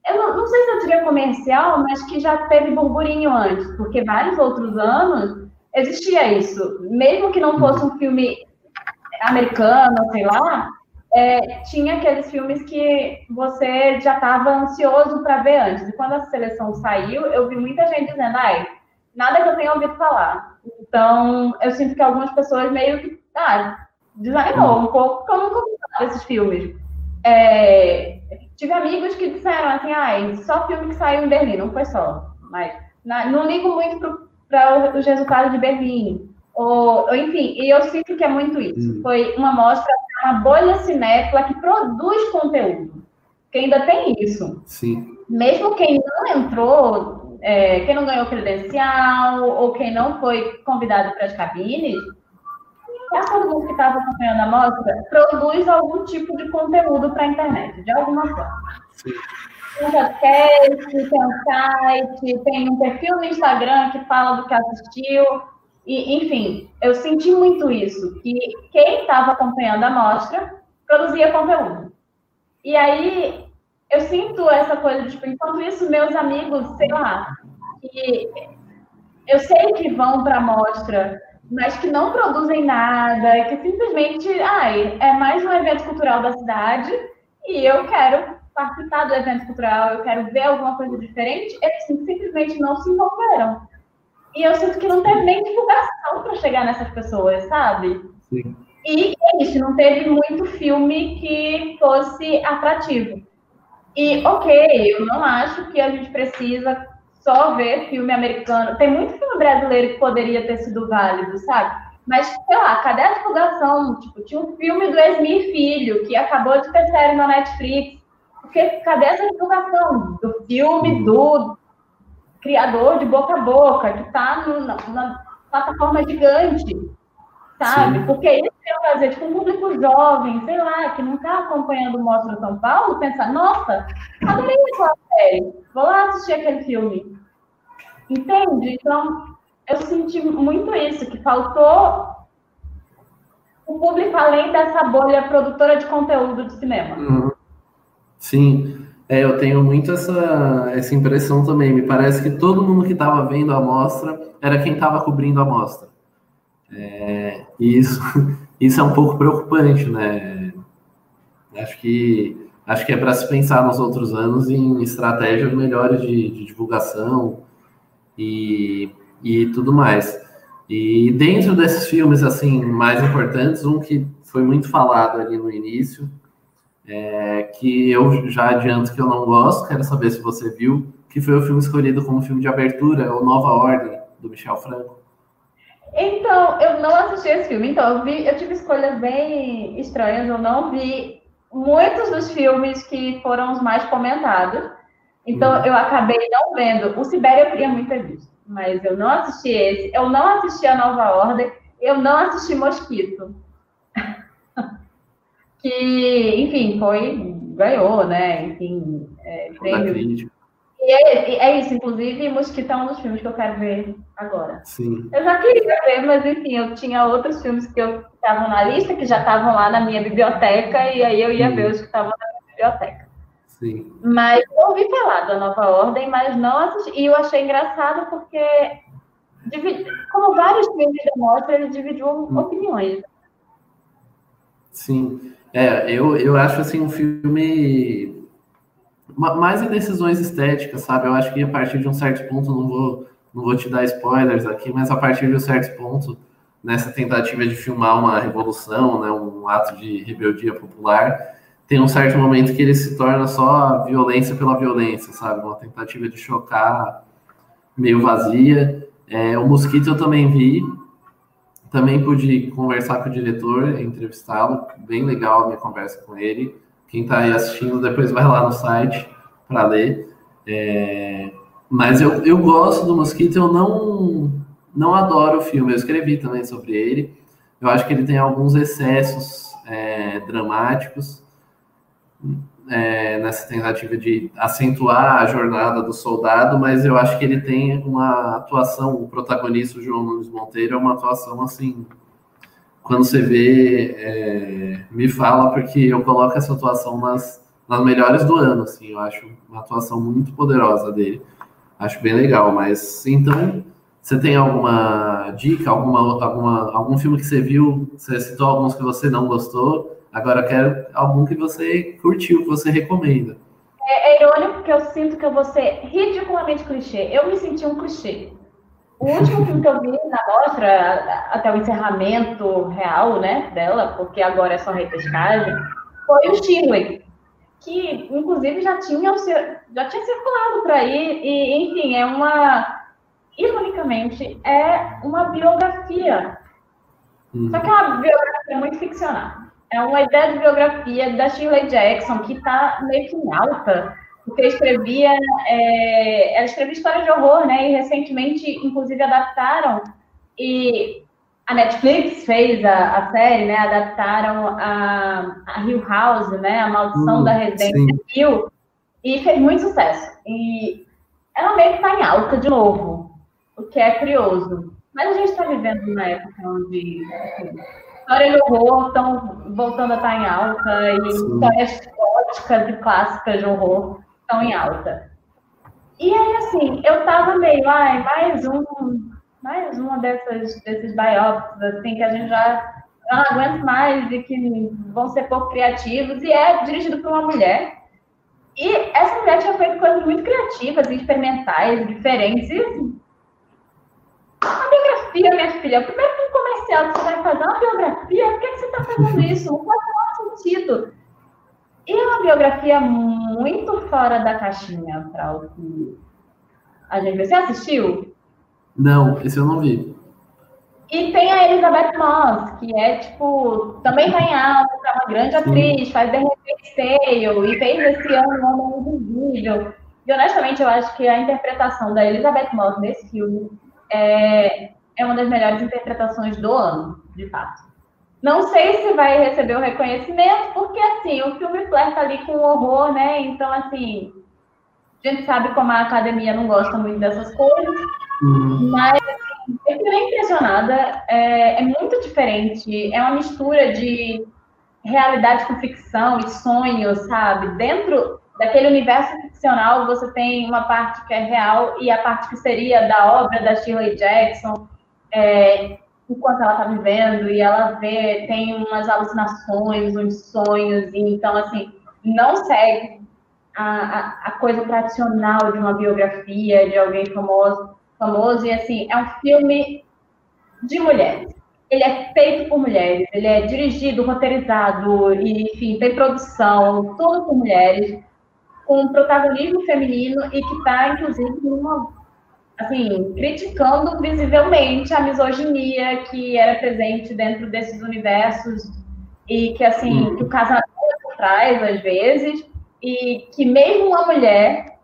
Eu não, não, sei se eu diria comercial, mas que já teve burburinho antes, porque vários outros anos existia isso. Mesmo que não fosse um filme americano, sei lá, é, tinha aqueles filmes que você já estava ansioso para ver antes. E quando a seleção saiu, eu vi muita gente dizendo, ai, nada que eu tenha ouvido falar. Então, eu sinto que algumas pessoas meio que, ah, desanimou um pouco, porque eu nunca ouvi falar desses filmes. É, tive amigos que disseram assim, ai, só filme que saiu em Berlim, não foi só. Mas na, não ligo muito para os resultados de Berlim. Ou, enfim, e eu sinto que é muito isso. Hum. Foi uma mostra uma bolha cinéfila que produz conteúdo. Que ainda tem isso. Sim. Mesmo quem não entrou, é, quem não ganhou credencial, ou quem não foi convidado para as cabines, todo mundo que estava acompanhando a mostra produz algum tipo de conteúdo para a internet, de alguma forma. Sim. Tem um podcast, tem um site, tem um perfil no Instagram que fala do que assistiu. E, enfim, eu senti muito isso, que quem estava acompanhando a mostra produzia conteúdo. E aí eu sinto essa coisa tipo, enquanto isso, meus amigos, sei lá, que eu sei que vão para a mostra, mas que não produzem nada, que simplesmente, ai, é mais um evento cultural da cidade e eu quero participar do evento cultural, eu quero ver alguma coisa diferente, eles simplesmente não se envolveram. E eu sinto que não teve nem divulgação para chegar nessas pessoas, sabe? Sim. E é isso, não teve muito filme que fosse atrativo. E, ok, eu não acho que a gente precisa só ver filme americano. Tem muito filme brasileiro que poderia ter sido válido, sabe? Mas, sei lá, cadê a divulgação? Tipo, tinha um filme do Esmir Filho, que acabou de ter série na Netflix. Porque cadê essa divulgação do filme, do, criador de boca a boca, que está na, plataforma gigante, sabe? Sim. Porque isso que eu fazer, tipo, um público jovem, sei lá, que não está acompanhando o Mostra São Paulo, pensar, nossa, adorei aquela série, vou lá assistir aquele filme. Entende? Então, eu senti muito isso, que faltou o público além dessa bolha produtora de conteúdo de cinema. Uhum. Sim, é, eu tenho muito essa, essa impressão também. Me parece que todo mundo que estava vendo a amostra era quem estava cobrindo a amostra. É, e isso, isso é um pouco preocupante, né? Acho que, acho que é para se pensar nos outros anos em estratégias melhores de, de divulgação e, e tudo mais. E dentro desses filmes assim mais importantes, um que foi muito falado ali no início, é, que eu já adianto que eu não gosto, quero saber se você viu, que foi o filme escolhido como filme de abertura, o Nova Ordem, do Michel Franco. Então, eu não assisti esse filme, então eu, vi, eu tive escolhas bem estranhas, eu não vi muitos dos filmes que foram os mais comentados, então hum. eu acabei não vendo. O Sibéria eu queria muito ter visto mas eu não assisti esse. Eu não assisti a Nova Ordem. Eu não assisti Mosquito. Que, enfim, foi. ganhou, né? Enfim, é, prêmio. E é, é, isso, inclusive, Mosquito é um dos filmes que eu quero ver agora. Sim. Eu já queria ver, mas enfim, eu tinha outros filmes que eu estavam na lista, que já estavam lá na minha biblioteca, e aí eu ia ver os que estavam na minha biblioteca. Sim. Mas eu ouvi falar da nova ordem, mas não assisti. E eu achei engraçado porque, como vários filmes da mostra, ele dividiu hum. opiniões. Sim. É, eu, eu acho assim um filme mais em decisões estéticas, sabe? Eu acho que a partir de um certo ponto, não vou, não vou te dar spoilers aqui, mas a partir de um certo ponto, nessa tentativa de filmar uma revolução, né, um ato de rebeldia popular, tem um certo momento que ele se torna só violência pela violência, sabe? Uma tentativa de chocar meio vazia. É, o Mosquito eu também vi, também pude conversar com o diretor, entrevistá-lo, bem legal a minha conversa com ele. Quem está aí assistindo, depois vai lá no site para ler. É, mas eu, eu gosto do Mosquito, eu não, não adoro o filme, eu escrevi também sobre ele. Eu acho que ele tem alguns excessos é, dramáticos, é, nessa tentativa de acentuar a jornada do soldado, mas eu acho que ele tem uma atuação, o protagonista, o João Nunes Monteiro, é uma atuação assim. Quando você vê, é, me fala, porque eu coloco essa atuação nas, nas melhores do ano, assim, eu acho uma atuação muito poderosa dele. Acho bem legal, mas então você tem alguma dica, alguma, alguma, algum filme que você viu? Você citou alguns que você não gostou? Agora eu quero algum que você curtiu, que você recomenda. É, é irônico porque eu sinto que eu vou ser ridiculamente clichê. Eu me senti um clichê. O último filme que eu vi na mostra, até o encerramento real, né, dela, porque agora é só repescagem, foi o Shirley, que inclusive já tinha, já tinha circulado por aí, e enfim, é uma, ironicamente, é uma biografia. Só que é uma biografia muito ficcional. É uma ideia de biografia da Shirley Jackson, que está meio que em alta, porque escrevia, é, ela escrevia história de horror, né? E recentemente, inclusive, adaptaram, e a Netflix fez a, a série, né? Adaptaram a, a Hill House, né? A Maldição hum, da Residência Hill, e fez muito sucesso. E ela meio que está em alta de novo, o que é curioso. Mas a gente está vivendo numa época onde história e horror estão voltando a estar em alta, e Sim. histórias góticas e clássicas de horror estão em alta. E aí, assim, eu tava meio, ai, mais um, mais uma dessas, desses biopics, assim, que a gente já não aguento mais e que vão ser pouco criativos, e é dirigido por uma mulher. E essa mulher tinha feito coisas muito criativas, experimentais, diferentes, e assim, a biografia, minha filha, o primeiro filme comercial que você vai fazer uma biografia, por que, que você está fazendo isso? Não faz nenhum sentido. E é uma biografia muito fora da caixinha para o que a gente vê. Você assistiu? Não, esse eu não vi. E tem a Elizabeth Moss, que é, tipo, também tá em alta, é uma grande Sim. atriz, faz The Handmaid's Tale, e fez esse ano um Homem Invisível. E, honestamente, eu acho que a interpretação da Elizabeth Moss nesse filme é, é uma das melhores interpretações do ano, de fato. Não sei se vai receber o reconhecimento, porque assim, o filme flerta ali com o horror, né? Então, assim, a gente sabe como a academia não gosta muito dessas coisas, uhum. mas eu fiquei impressionada. É, é muito diferente. É uma mistura de realidade com ficção e sonho, sabe? Dentro daquele universo ficcional, você tem uma parte que é real e a parte que seria da obra da Shirley Jackson, é, enquanto ela está vivendo, e ela vê, tem umas alucinações, uns sonhos, e então, assim, não segue a, a, a coisa tradicional de uma biografia de alguém famoso, famoso, e assim, é um filme de mulheres. Ele é feito por mulheres, ele é dirigido, roteirizado, e, enfim, tem produção, tudo por mulheres com protagonismo feminino e que está, inclusive, numa, assim, criticando visivelmente a misoginia que era presente dentro desses universos e que, assim, hum. que o casamento traz, às vezes, e que mesmo uma mulher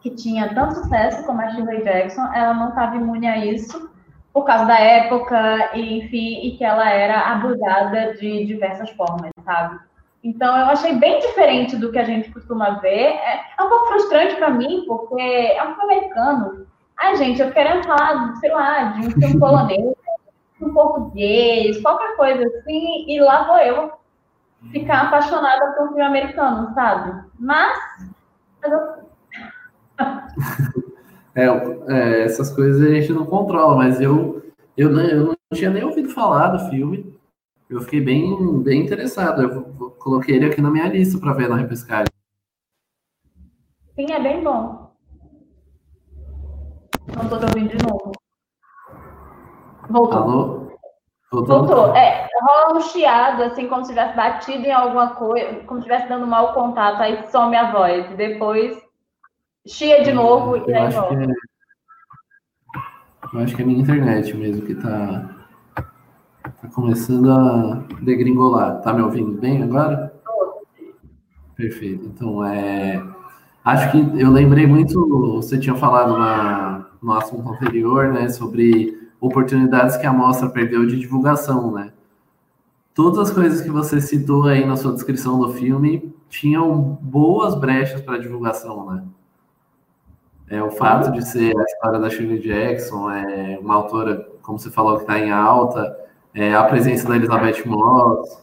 que tinha tanto sucesso como a Shirley Jackson, ela não estava imune a isso por causa da época, e, enfim, e que ela era abusada de diversas formas, sabe? Então, eu achei bem diferente do que a gente costuma ver. É, é um pouco frustrante para mim, porque é um filme americano. Ai, gente, eu quero falar, sei lá, de um filme polonês, um português, qualquer coisa assim, e lá vou eu ficar apaixonada por um filme americano, sabe? Mas. é, é, essas coisas a gente não controla, mas eu, eu, não, eu não tinha nem ouvido falar do filme eu fiquei bem, bem interessado. Eu coloquei ele aqui na minha lista para ver na repescagem. Sim, é bem bom. Não estou ouvindo de novo. Voltou. Alô? Voltou? Voltou. É, rola um chiado, assim, como se tivesse batido em alguma coisa, como se estivesse dando mau contato, aí some a voz. Depois chia de novo eu e aí volta. É... Eu acho que é minha internet mesmo que tá Tá começando a degringolar. Tá me ouvindo bem agora? Perfeito. Então, é... acho que eu lembrei muito, você tinha falado na, no assunto anterior, né, sobre oportunidades que a mostra perdeu de divulgação, né? Todas as coisas que você citou aí na sua descrição do filme tinham boas brechas para divulgação, né? É, o fato de ser a história da Shirley Jackson, é uma autora, como você falou, que está em alta, é, a presença da Elizabeth Moss,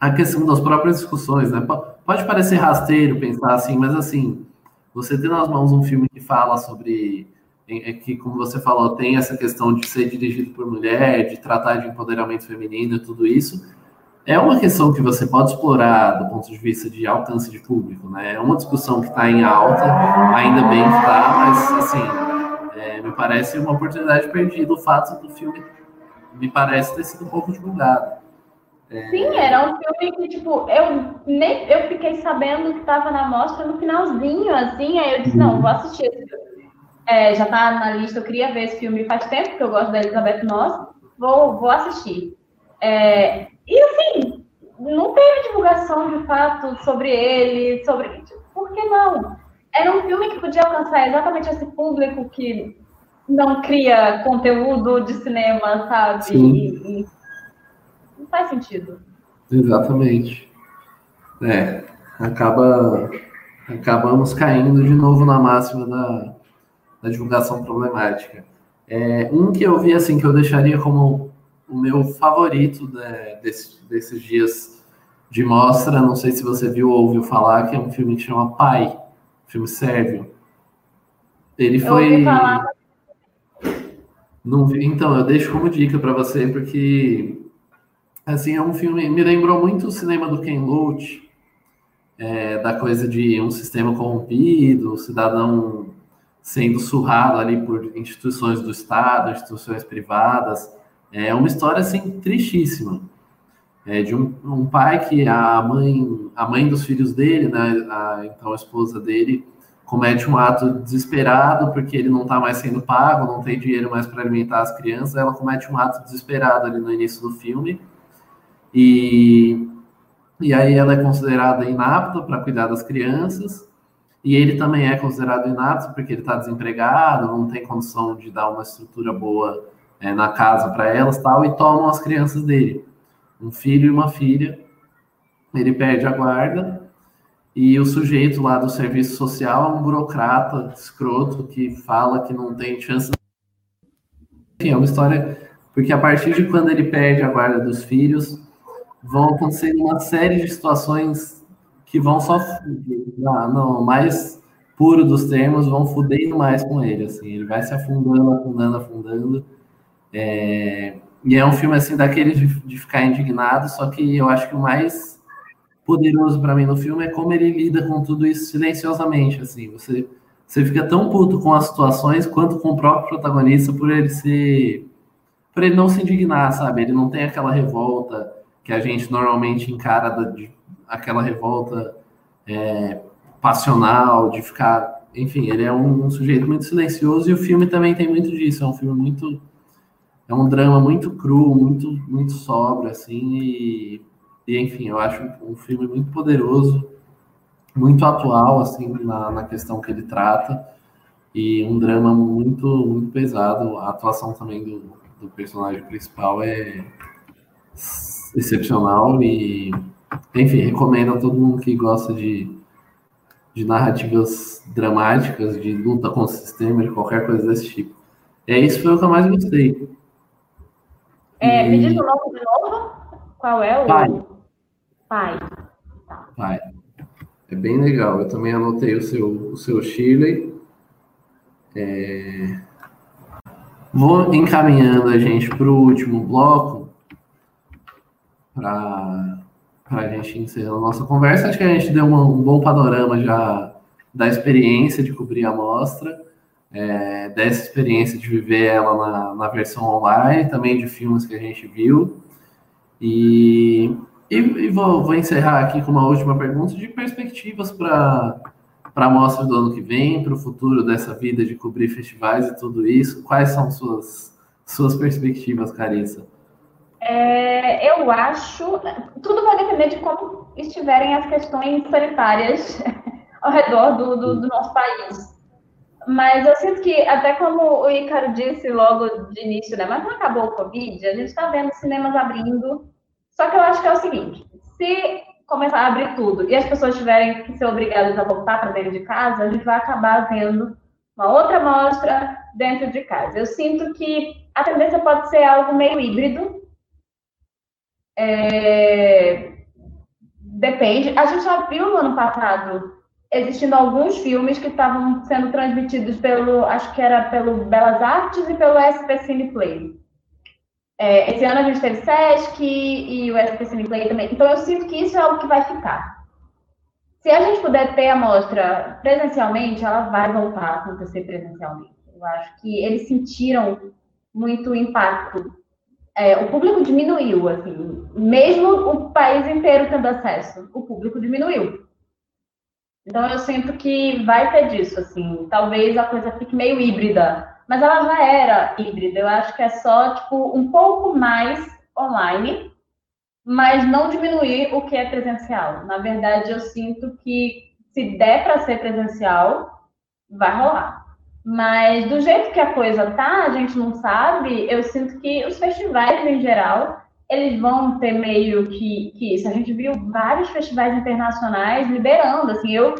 a questão das próprias discussões, né? Pode parecer rasteiro pensar assim, mas assim, você ter nas mãos um filme que fala sobre é que, como você falou, tem essa questão de ser dirigido por mulher, de tratar de empoderamento feminino e tudo isso, é uma questão que você pode explorar do ponto de vista de alcance de público, né? É uma discussão que está em alta, ainda bem que está, mas assim, é, me parece uma oportunidade perdida o fato do filme me parece ter sido um pouco divulgado. É... Sim, era um filme que, tipo, eu, nem, eu fiquei sabendo que estava na mostra no finalzinho, assim, aí eu disse, não, vou assistir esse filme. É, já tá na lista, eu queria ver esse filme faz tempo, que eu gosto da Elizabeth Moss, vou, vou assistir. É, e, assim, não teve divulgação, de fato, sobre ele, sobre... Tipo, por que não? Era um filme que podia alcançar exatamente esse público que não cria conteúdo de cinema, sabe? E, e não faz sentido. Exatamente. É, acaba acabamos caindo de novo na máxima da, da divulgação problemática. É, um que eu vi assim que eu deixaria como o meu favorito né, desse, desses dias de mostra, não sei se você viu ou ouviu falar, que é um filme que chama Pai, filme sérvio. Ele foi. Eu ouvi falar, não vi, então, eu deixo como dica para você, porque assim, é um filme. Me lembrou muito o cinema do Ken Loach, é, da coisa de um sistema corrompido, o cidadão sendo surrado ali por instituições do Estado, instituições privadas. É uma história assim tristíssima. É, de um, um, pai que a mãe, a mãe dos filhos dele, né, a, então a esposa dele, comete um ato desesperado porque ele não está mais sendo pago, não tem dinheiro mais para alimentar as crianças, ela comete um ato desesperado ali no início do filme. E, e aí ela é considerada inapta para cuidar das crianças. E ele também é considerado inapto porque ele está desempregado, não tem condição de dar uma estrutura boa é, na casa para elas tal e tomam as crianças dele, um filho e uma filha, ele perde a guarda e o sujeito lá do serviço social é um burocrata escroto que fala que não tem chance. enfim, é uma história porque a partir de quando ele perde a guarda dos filhos, vão acontecer uma série de situações que vão só no mais puro dos termos, vão fudendo mais com ele, assim, ele vai se afundando, afundando, afundando. É... E é um filme assim daqueles de, de ficar indignado, só que eu acho que o mais poderoso para mim no filme é como ele lida com tudo isso silenciosamente, assim, você você fica tão puto com as situações quanto com o próprio protagonista por ele ser por ele não se indignar, sabe? Ele não tem aquela revolta que a gente normalmente encara da, de, aquela revolta é, passional de ficar, enfim, ele é um, um, sujeito muito silencioso e o filme também tem muito disso. É um filme muito, é um drama muito cru, muito, muito sobra, assim e, e enfim, eu acho um filme muito poderoso muito atual assim na, na questão que ele trata. E um drama muito muito pesado. A atuação também do, do personagem principal é excepcional e enfim recomendo a todo mundo que gosta de, de narrativas dramáticas de luta contra o sistema de qualquer coisa desse tipo. É isso foi o que eu mais gostei. É, e... me diz o nome de novo. Qual é o pai pai pai é bem legal. Eu também anotei o seu, o seu Shirley. É... Vou encaminhando a gente para o último bloco, para a gente encerrar a nossa conversa. Acho que a gente deu um, um bom panorama já da experiência de cobrir a mostra, é, dessa experiência de viver ela na, na versão online, também de filmes que a gente viu. E e, e vou, vou, encerrar aqui com uma última pergunta de perspectivas para a mostra do ano que vem, para o futuro dessa vida de cobrir festivais e tudo isso. Quais são suas, suas perspectivas, Carissa? É, eu acho. Tudo vai depender de como estiverem as questões sanitárias ao redor do, do, do nosso país. Mas eu sinto que, até como o Icaro disse logo de início, né? Mas não acabou o Covid, a gente está vendo cinemas abrindo só que eu acho que é o seguinte: se começar a abrir tudo e as pessoas tiverem que ser obrigadas a voltar para dentro de casa, a gente vai acabar vendo uma outra mostra dentro de casa. Eu sinto que a tendência pode ser algo meio híbrido. É... Depende. A gente já viu no ano passado existindo alguns filmes que estavam sendo transmitidos pelo, acho que era pelo Belas Artes e pelo SP Cineplay. É, esse ano a gente teve Sesc e o SPC Play também. Então eu sinto que isso é algo que vai ficar. Se a gente puder ter a mostra presencialmente, ela vai voltar a acontecer presencialmente. Eu acho que eles sentiram muito impacto. É, o público diminuiu, assim, mesmo o país inteiro tendo acesso, o público diminuiu. Então eu sinto que vai ter disso, assim. Talvez a coisa fique meio híbrida mas ela já era híbrida. Eu acho que é só tipo um pouco mais online, mas não diminuir o que é presencial. Na verdade, eu sinto que se der para ser presencial, vai rolar. Mas do jeito que a coisa tá, a gente não sabe. Eu sinto que os festivais em geral eles vão ter meio que, que isso. A gente viu vários festivais internacionais liberando, assim, eu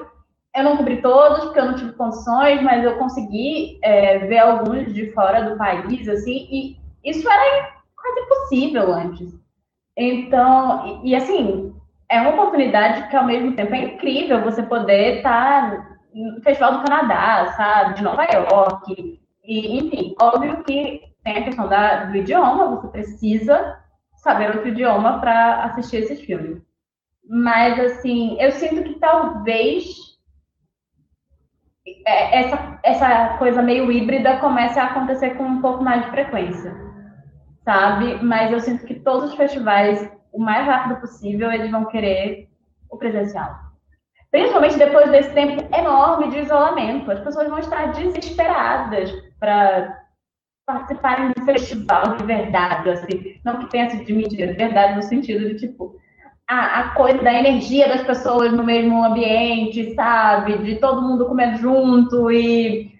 eu não cobri todos, porque eu não tive condições, mas eu consegui é, ver alguns de fora do país, assim, e isso era quase impossível antes. Então, e, e assim, é uma oportunidade que ao mesmo tempo é incrível você poder estar no Festival do Canadá, sabe, de Nova York, e enfim, óbvio que tem a questão da, do idioma, você precisa saber outro idioma para assistir esses filmes. Mas, assim, eu sinto que talvez essa, essa coisa meio híbrida começa a acontecer com um pouco mais de frequência, sabe? Mas eu sinto que todos os festivais, o mais rápido possível, eles vão querer o presencial. Principalmente depois desse tempo enorme de isolamento. As pessoas vão estar desesperadas para participarem de um festival de verdade, assim. Não que tenha sido de mentira, de verdade no sentido de, tipo, a, a, coisa da energia das pessoas no mesmo ambiente, sabe? De todo mundo comendo junto e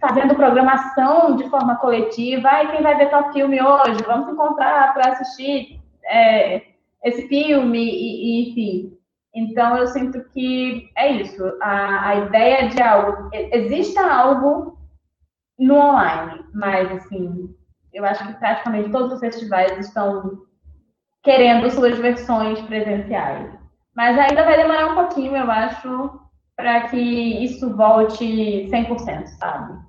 fazendo programação de forma coletiva. Ai, quem vai ver tal filme hoje? Vamos encontrar para assistir é, esse filme, e, e, enfim. Então, eu sinto que é isso. A, a ideia de algo. Exista algo no online, mas, assim, Eu acho que praticamente todos os festivais estão querendo suas versões presenciais. Mas ainda vai demorar um pouquinho, eu acho, para que isso volte 100%, sabe?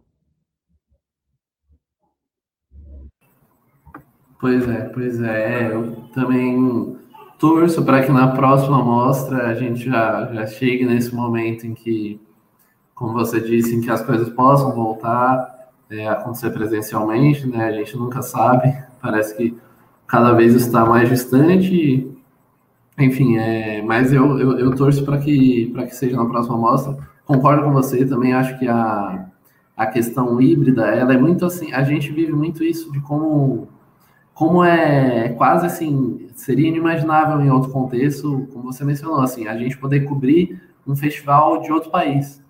Pois é, pois é. Eu também torço para que na próxima mostra a gente já, já chegue nesse momento em que, como você disse, em que as coisas possam voltar é, a acontecer presencialmente, né? A gente nunca sabe. Parece que cada vez está mais distante. Enfim, é, mas eu, eu, eu torço para que, que seja na próxima mostra. Concordo com você, também acho que a, a questão híbrida, ela é muito assim, a gente vive muito isso de como, como é quase assim, seria inimaginável em outro contexto, como você mencionou, assim, a gente poder cobrir um festival de outro país.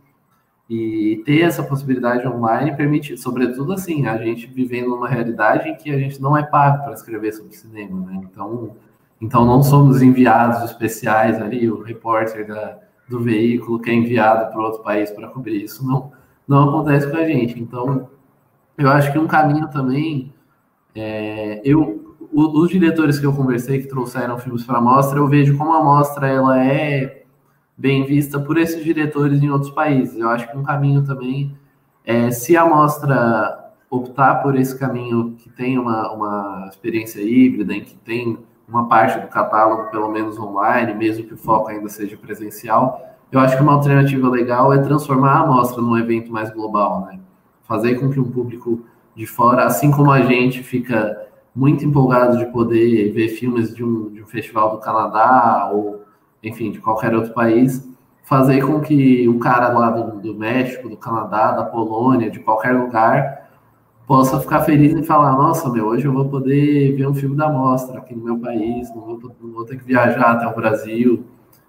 E ter essa possibilidade online permite, sobretudo assim, a gente vivendo uma realidade em que a gente não é pago para escrever sobre cinema, né? Então, então não somos enviados especiais ali, o repórter da, do veículo que é enviado para outro país para cobrir isso, não, não acontece com a gente. Então, eu acho que um caminho também, é, eu, os diretores que eu conversei que trouxeram filmes para a mostra, eu vejo como a mostra ela é bem vista por esses diretores em outros países. Eu acho que um caminho também é se a mostra optar por esse caminho que tem uma, uma experiência híbrida, em que tem uma parte do catálogo, pelo menos online, mesmo que o foco ainda seja presencial, eu acho que uma alternativa legal é transformar a mostra num evento mais global, né? Fazer com que um público de fora, assim como a gente fica muito empolgado de poder ver filmes de um, de um festival do Canadá ou enfim, de qualquer outro país, fazer com que o cara lá do, do México, do Canadá, da Polônia, de qualquer lugar, possa ficar feliz e falar: nossa, meu, hoje eu vou poder ver um filme da mostra aqui no meu país, não vou, não vou ter que viajar até o Brasil.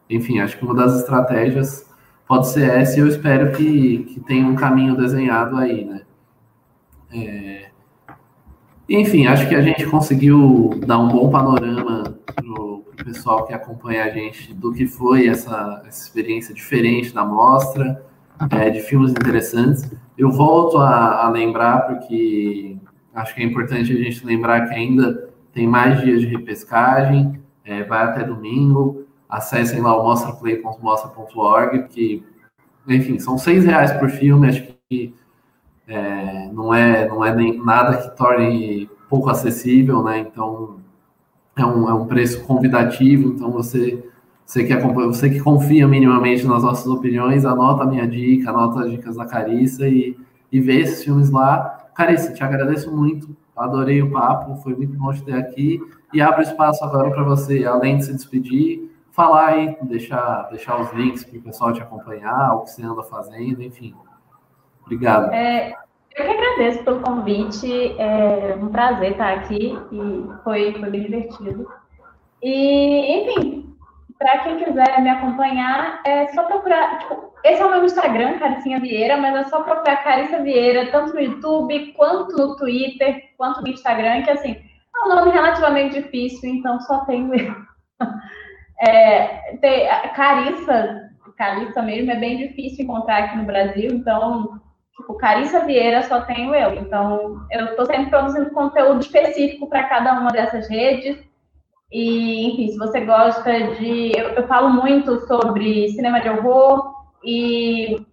Enfim, acho que uma das estratégias pode ser essa e eu espero que, que tenha um caminho desenhado aí, né? É... Enfim, acho que a gente conseguiu dar um bom panorama pessoal que acompanha a gente do que foi essa, essa experiência diferente da mostra, é, de filmes interessantes. Eu volto a, a, lembrar, porque acho que é importante a gente lembrar que ainda tem mais dias de repescagem, é, vai até domingo. Acessem lá o mostraplay.mostra.org, que, enfim, são seis reais por filme, acho que é, não é, não é nem nada que torne pouco acessível, né? Então, é um, é um preço convidativo, então você, você, que acompanha, você que confia minimamente nas nossas opiniões, anota a minha dica, anota as dicas da Carissa e, e vê esses filmes lá. Carissa, te agradeço muito, adorei o papo, foi muito bom te ter aqui e abro espaço agora para você, além de se despedir, falar aí, deixar, deixar os links para o pessoal te acompanhar, o que você anda fazendo, enfim. Obrigado. É, eu que agradeço pelo convite, é um prazer estar aqui e foi, foi bem divertido. E, enfim, para quem quiser me acompanhar, é só procurar. Tipo, esse é o meu Instagram, Caricinha Vieira, mas é só procurar Carissa Vieira, tanto no YouTube, quanto no Twitter, quanto no Instagram, que assim, é um nome relativamente difícil, então só tenho eu. É, Carissa, Carissa mesmo, é bem difícil encontrar aqui no Brasil, então Tipo, Carissa Vieira só tenho eu. Então, eu estou sempre produzindo conteúdo específico para cada uma dessas redes. E, enfim, se você gosta de. Eu, eu falo muito sobre cinema de horror e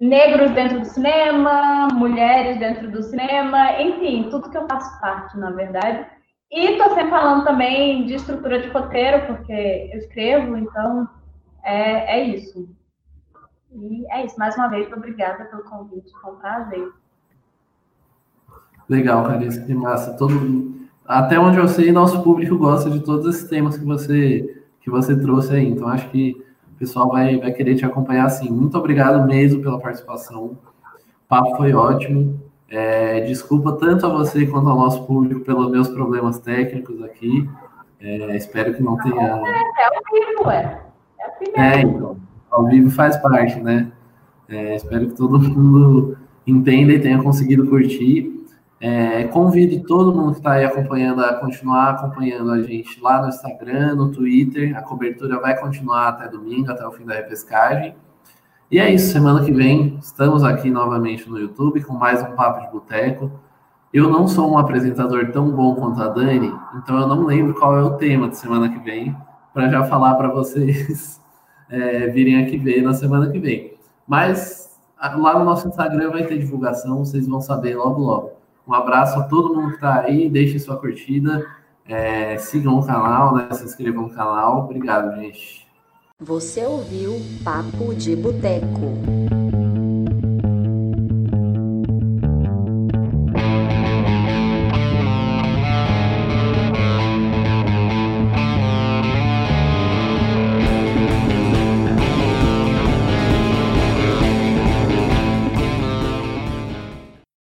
negros dentro do cinema, mulheres dentro do cinema, enfim, tudo que eu faço parte, na verdade. E estou sempre falando também de estrutura de roteiro, porque eu escrevo, então é, é isso. E é isso. Mais uma vez, obrigada pelo convite. Foi um prazer. Legal, Carissa, que massa. Todo, até onde eu sei, nosso público gosta de todos esses temas que você, que você trouxe aí. Então, acho que o pessoal vai, vai querer te acompanhar assim. Muito obrigado mesmo pela participação. O papo foi ótimo. É, desculpa tanto a você quanto ao nosso público pelos meus problemas técnicos aqui. É, espero que não tenha. É, é o vivo, é. É, o é então ao vivo faz parte, né? É, espero que todo mundo entenda e tenha conseguido curtir. É, convido todo mundo que está aí acompanhando a continuar acompanhando a gente lá no Instagram, no Twitter. A cobertura vai continuar até domingo, até o fim da repescagem. E é isso, semana que vem estamos aqui novamente no YouTube com mais um Papo de Boteco. Eu não sou um apresentador tão bom quanto a Dani, então eu não lembro qual é o tema de semana que vem, para já falar para vocês é, virem aqui ver na semana que vem. Mas lá no nosso Instagram vai ter divulgação, vocês vão saber logo logo. Um abraço a todo mundo que está aí, deixe sua curtida, é, sigam o canal, né, se inscrevam no canal. Obrigado, gente. Você ouviu Papo de Boteco.